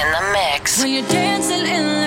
in the mix. When you're dancing in the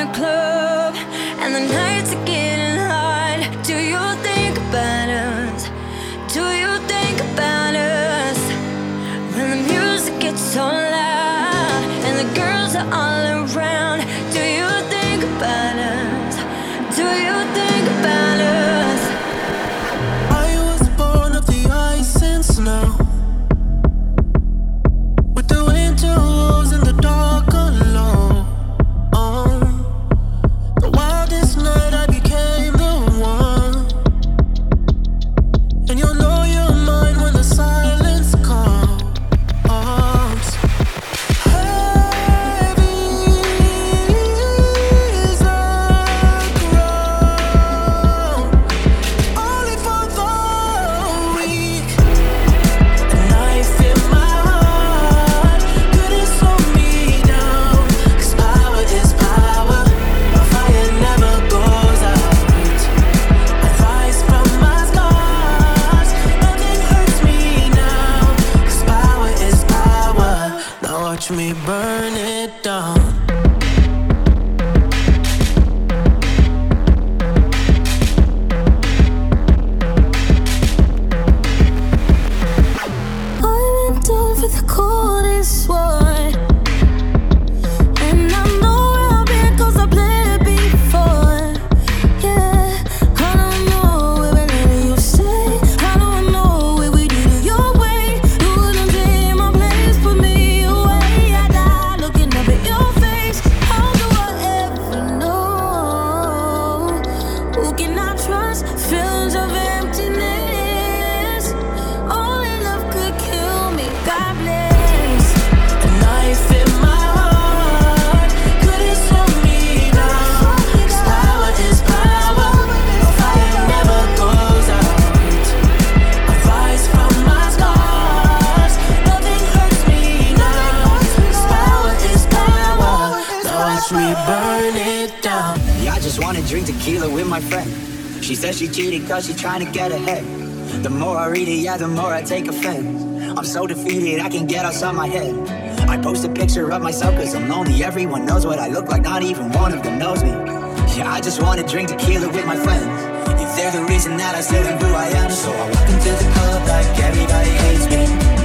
Said she cheated cause she trying to get ahead. The more I read it, yeah, the more I take offense. I'm so defeated, I can get outside my head. I post a picture of myself cause I'm lonely. Everyone knows what I look like, not even one of them knows me. Yeah, I just wanna drink tequila with my friends. If they're the reason that I still am who I am, so I walk into the club like everybody hates me.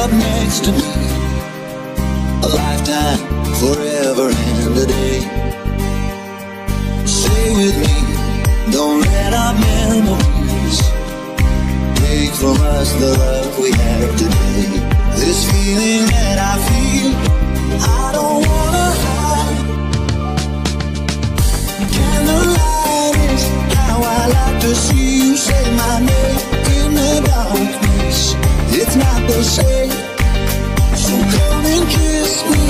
up next to me. A lifetime, forever and a day. Stay with me, don't let our memories take from us the love we have today. This feeling that I feel, I don't wanna hide. Candlelight is how I like to see you say my name in the darkness. It's not the same. So come and kiss me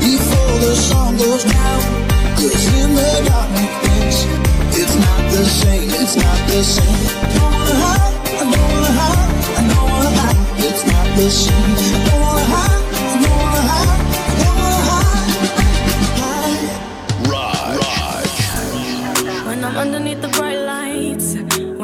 before the sun goes down. Cause in the darkness, it's it's not the same. It's not the same. Don't wanna hide, I don't wanna hide, I don't wanna hide. It's not the same. Don't wanna hide.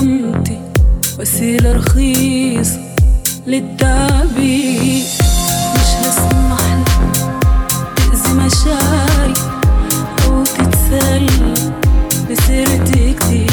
غرامتي وسيلة رخيصة للتعبير. مش هسمح لك تأذي مشاعري أو تتسلى بسيرتي كتير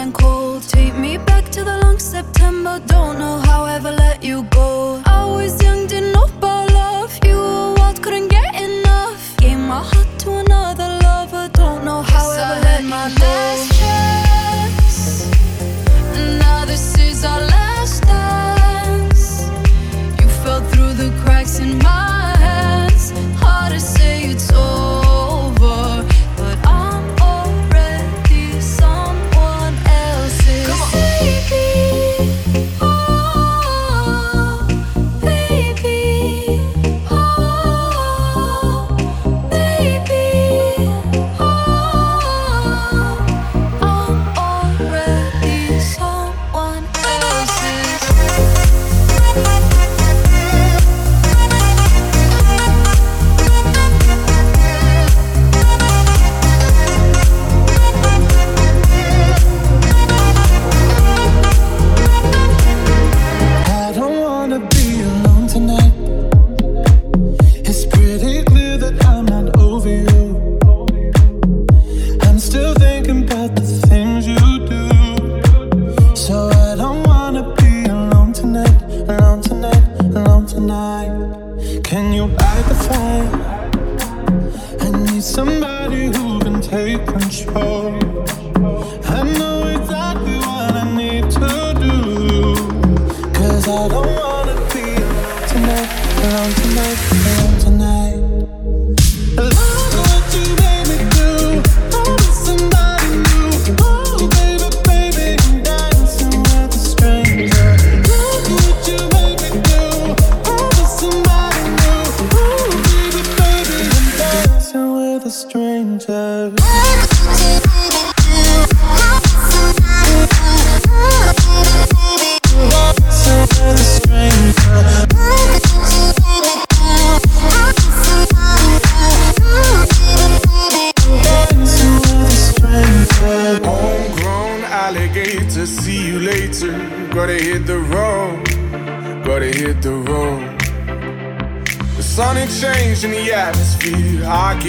and cool.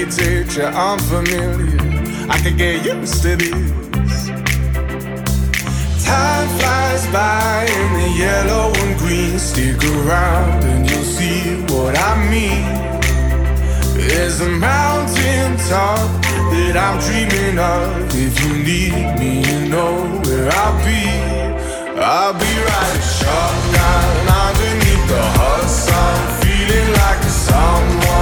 architecture unfamiliar. I could get used to this. Time flies by in the yellow and green. Stick around and you'll see what I mean. There's a mountain top that I'm dreaming of. If you need me, you know where I'll be. I'll be right shotgun underneath the hot sun, feeling like someone.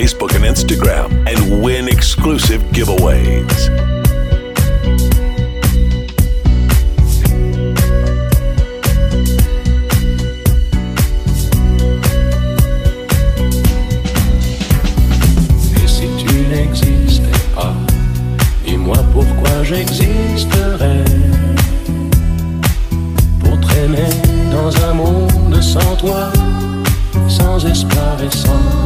Facebook and Instagram and win exclusive giveaways. Et si tu n'existais pas Et moi pourquoi j'existerais pour traîner dans un monde sans toi, sans espoir et sans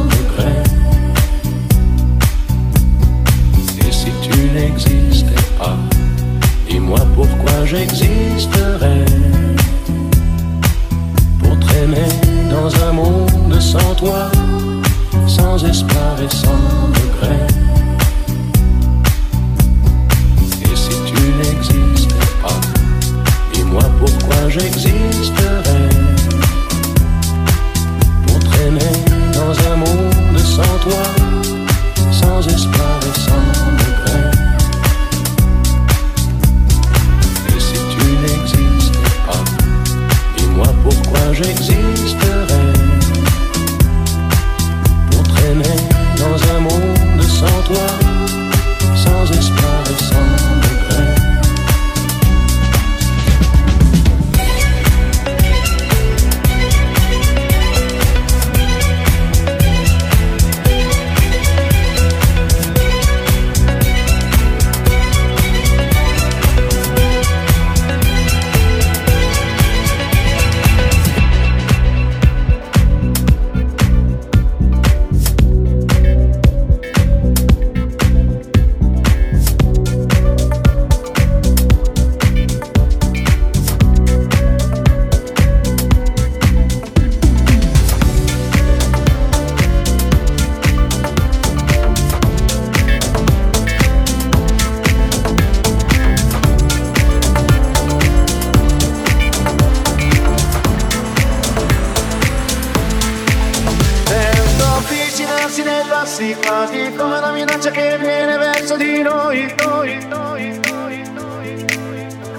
stringersi nei passi quasi come la minaccia che viene verso di noi, noi, noi, noi, noi.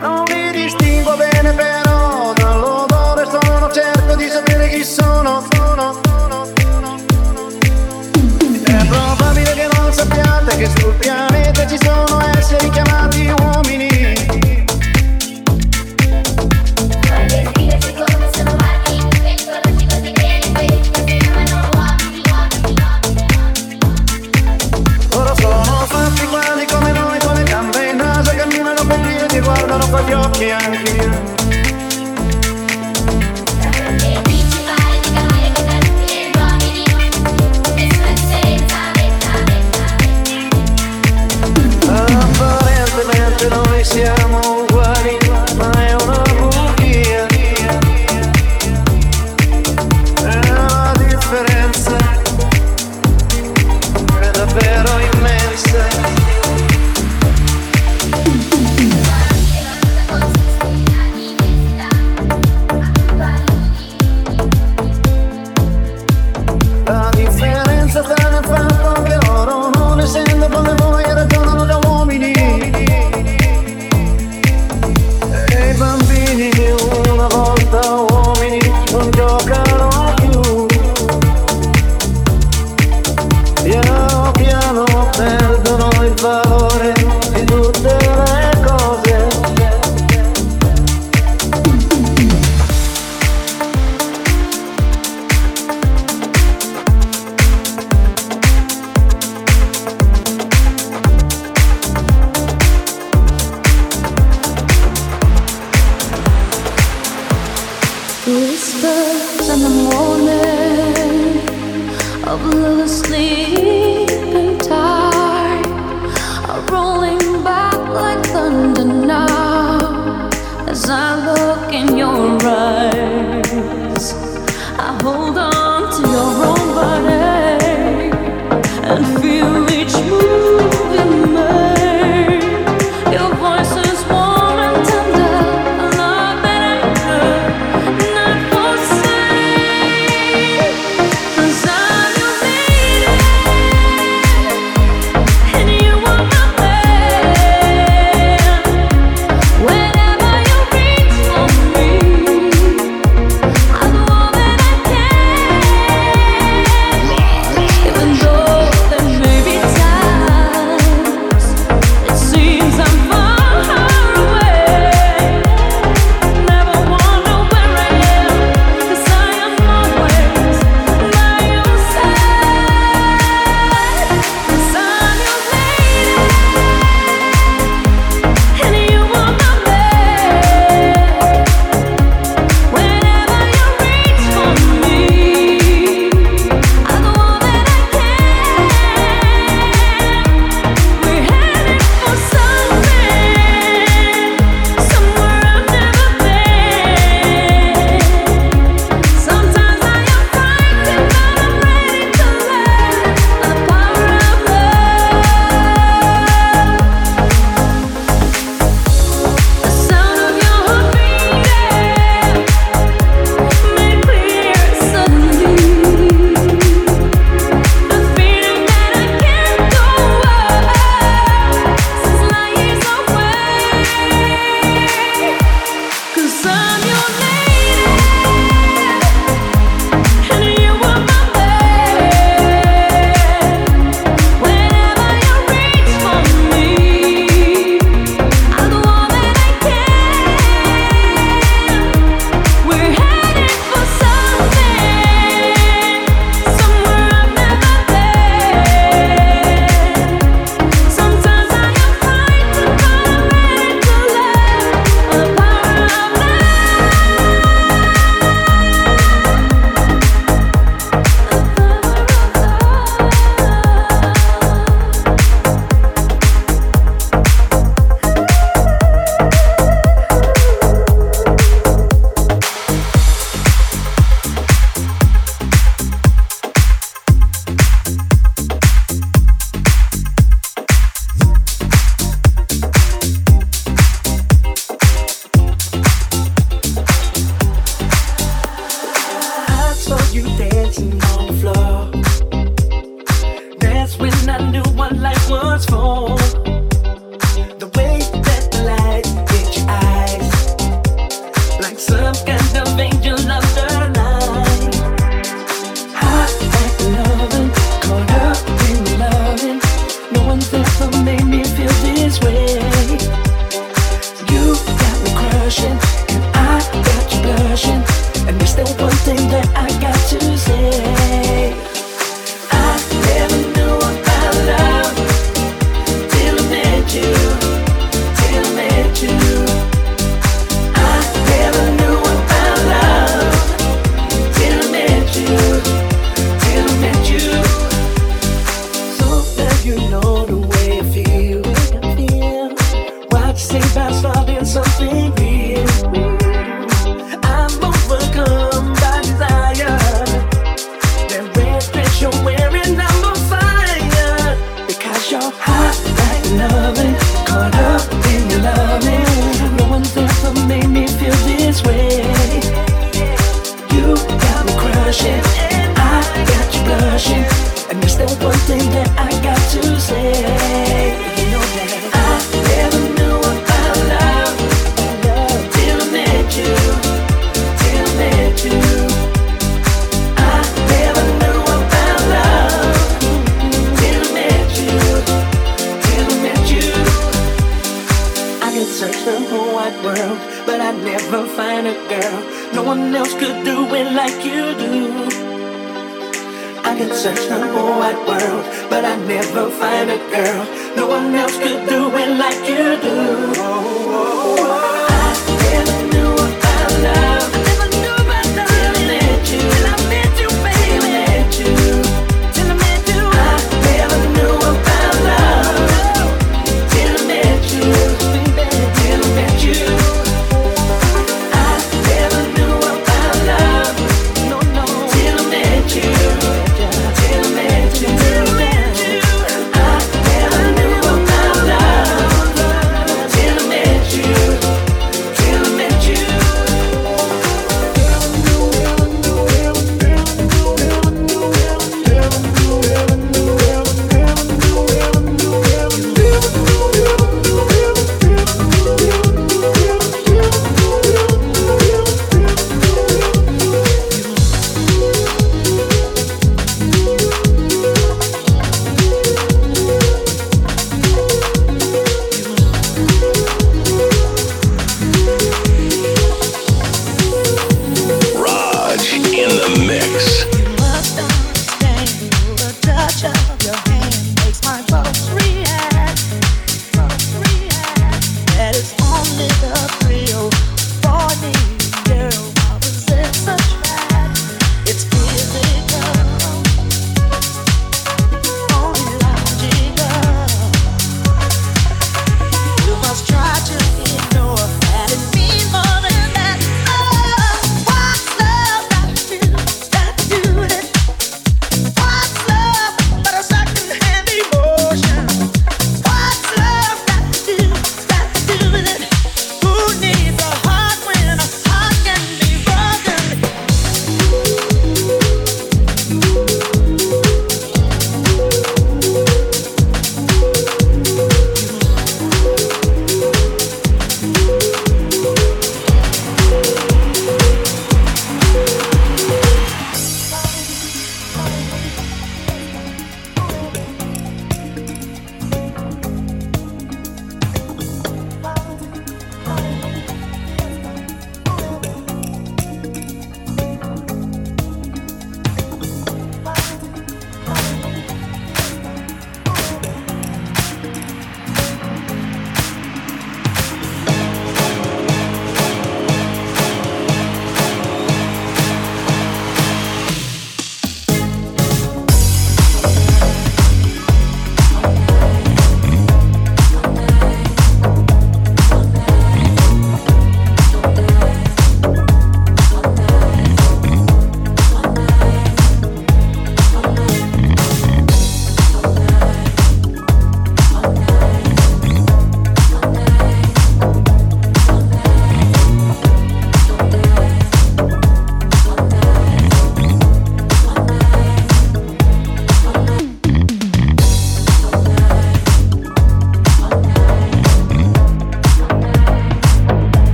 Non mi distingo bene però dall'odore, sono certo di sapere chi sono: sono, sono, sono, sono. È probabile che non sappiate che sul pianeta ci sono esseri chiamati uomini. cause you can't hear. Yeah.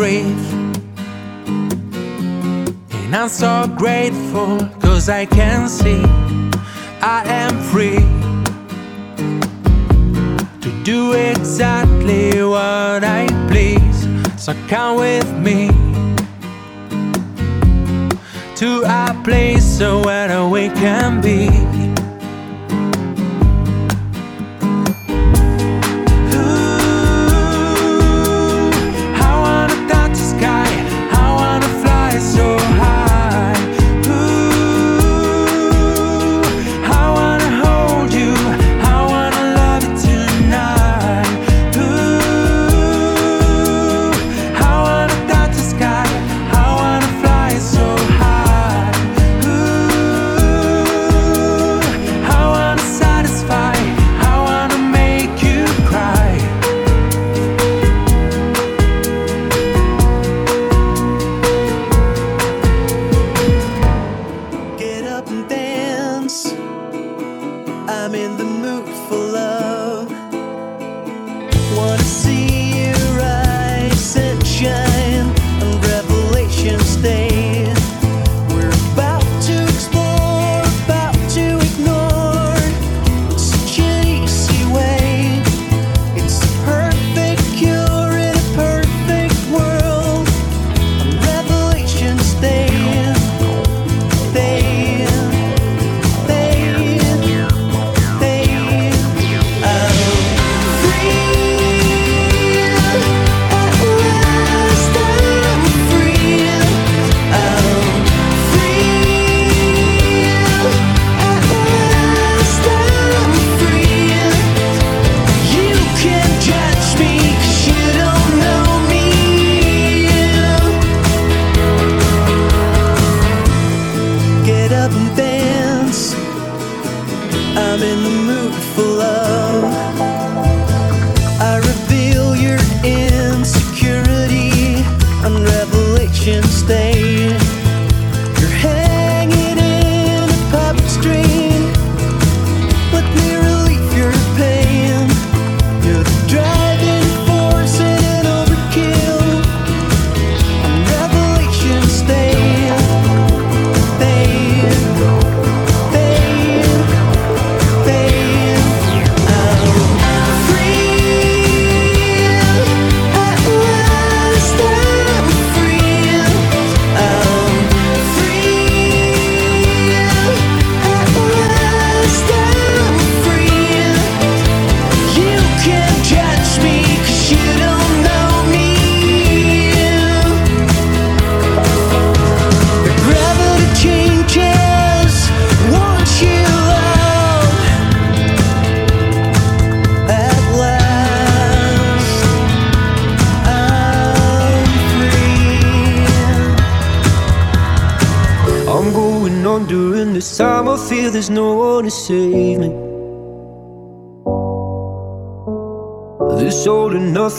And I'm so grateful, cause I can see I am free to do exactly what I please. So come with me to a place so where we can be.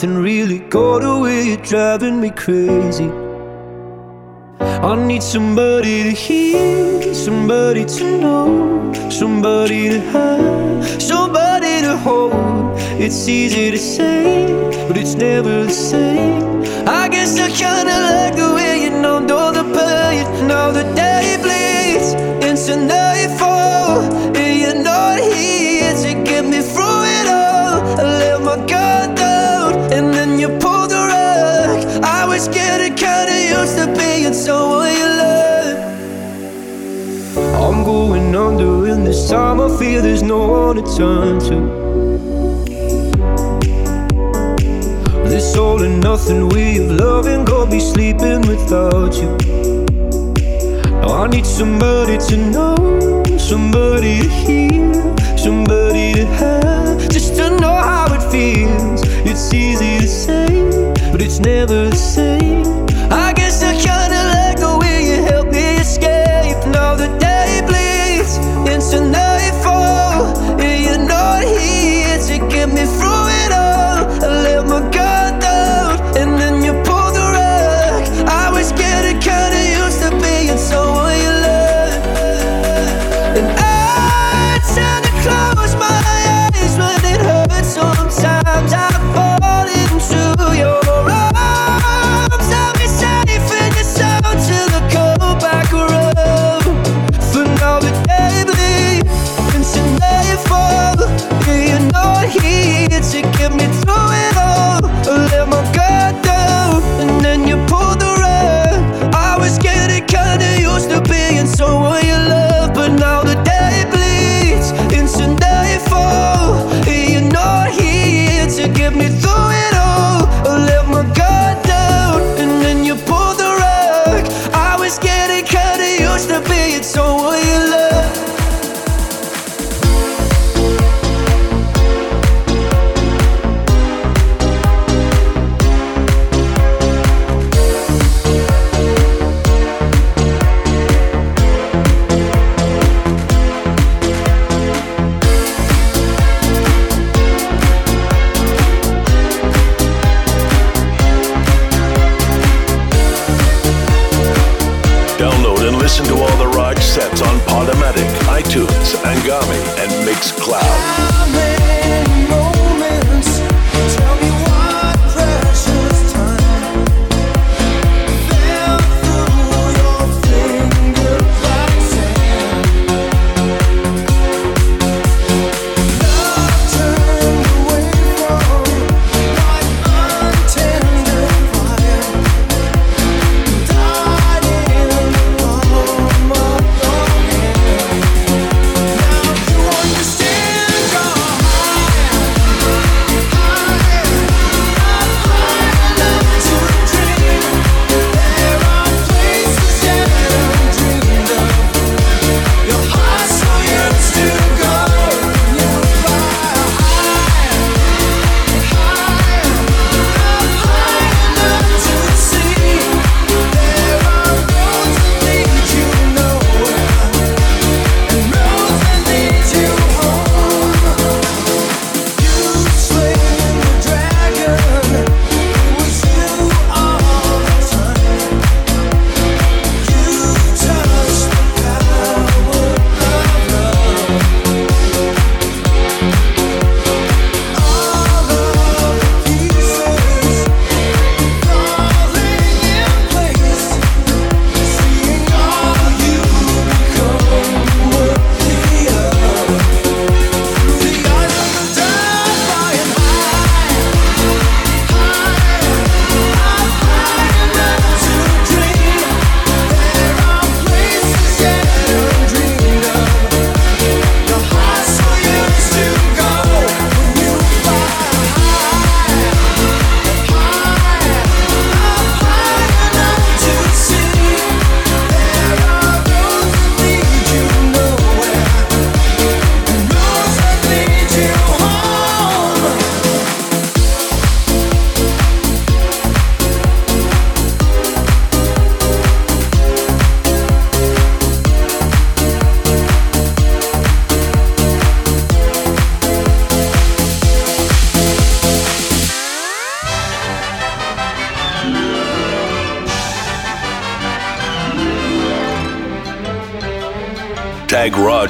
nothing really got away, you're driving me crazy. I need somebody to hear, somebody to know, somebody to have, somebody to hold. It's easy to say, but it's never the same. I guess I kinda like. time I feel there's no one to turn to. This all and nothing we have loving, gonna be sleeping without you. Now I need somebody to know, somebody to hear, somebody to have, just to know how it feels. It's easy to say, but it's never the same. Tonight, nightfall, and you're not here to get me through.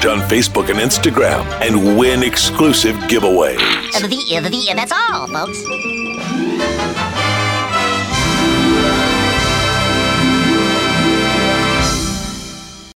On Facebook and Instagram and win exclusive giveaways. The, the, uh, that's all, folks.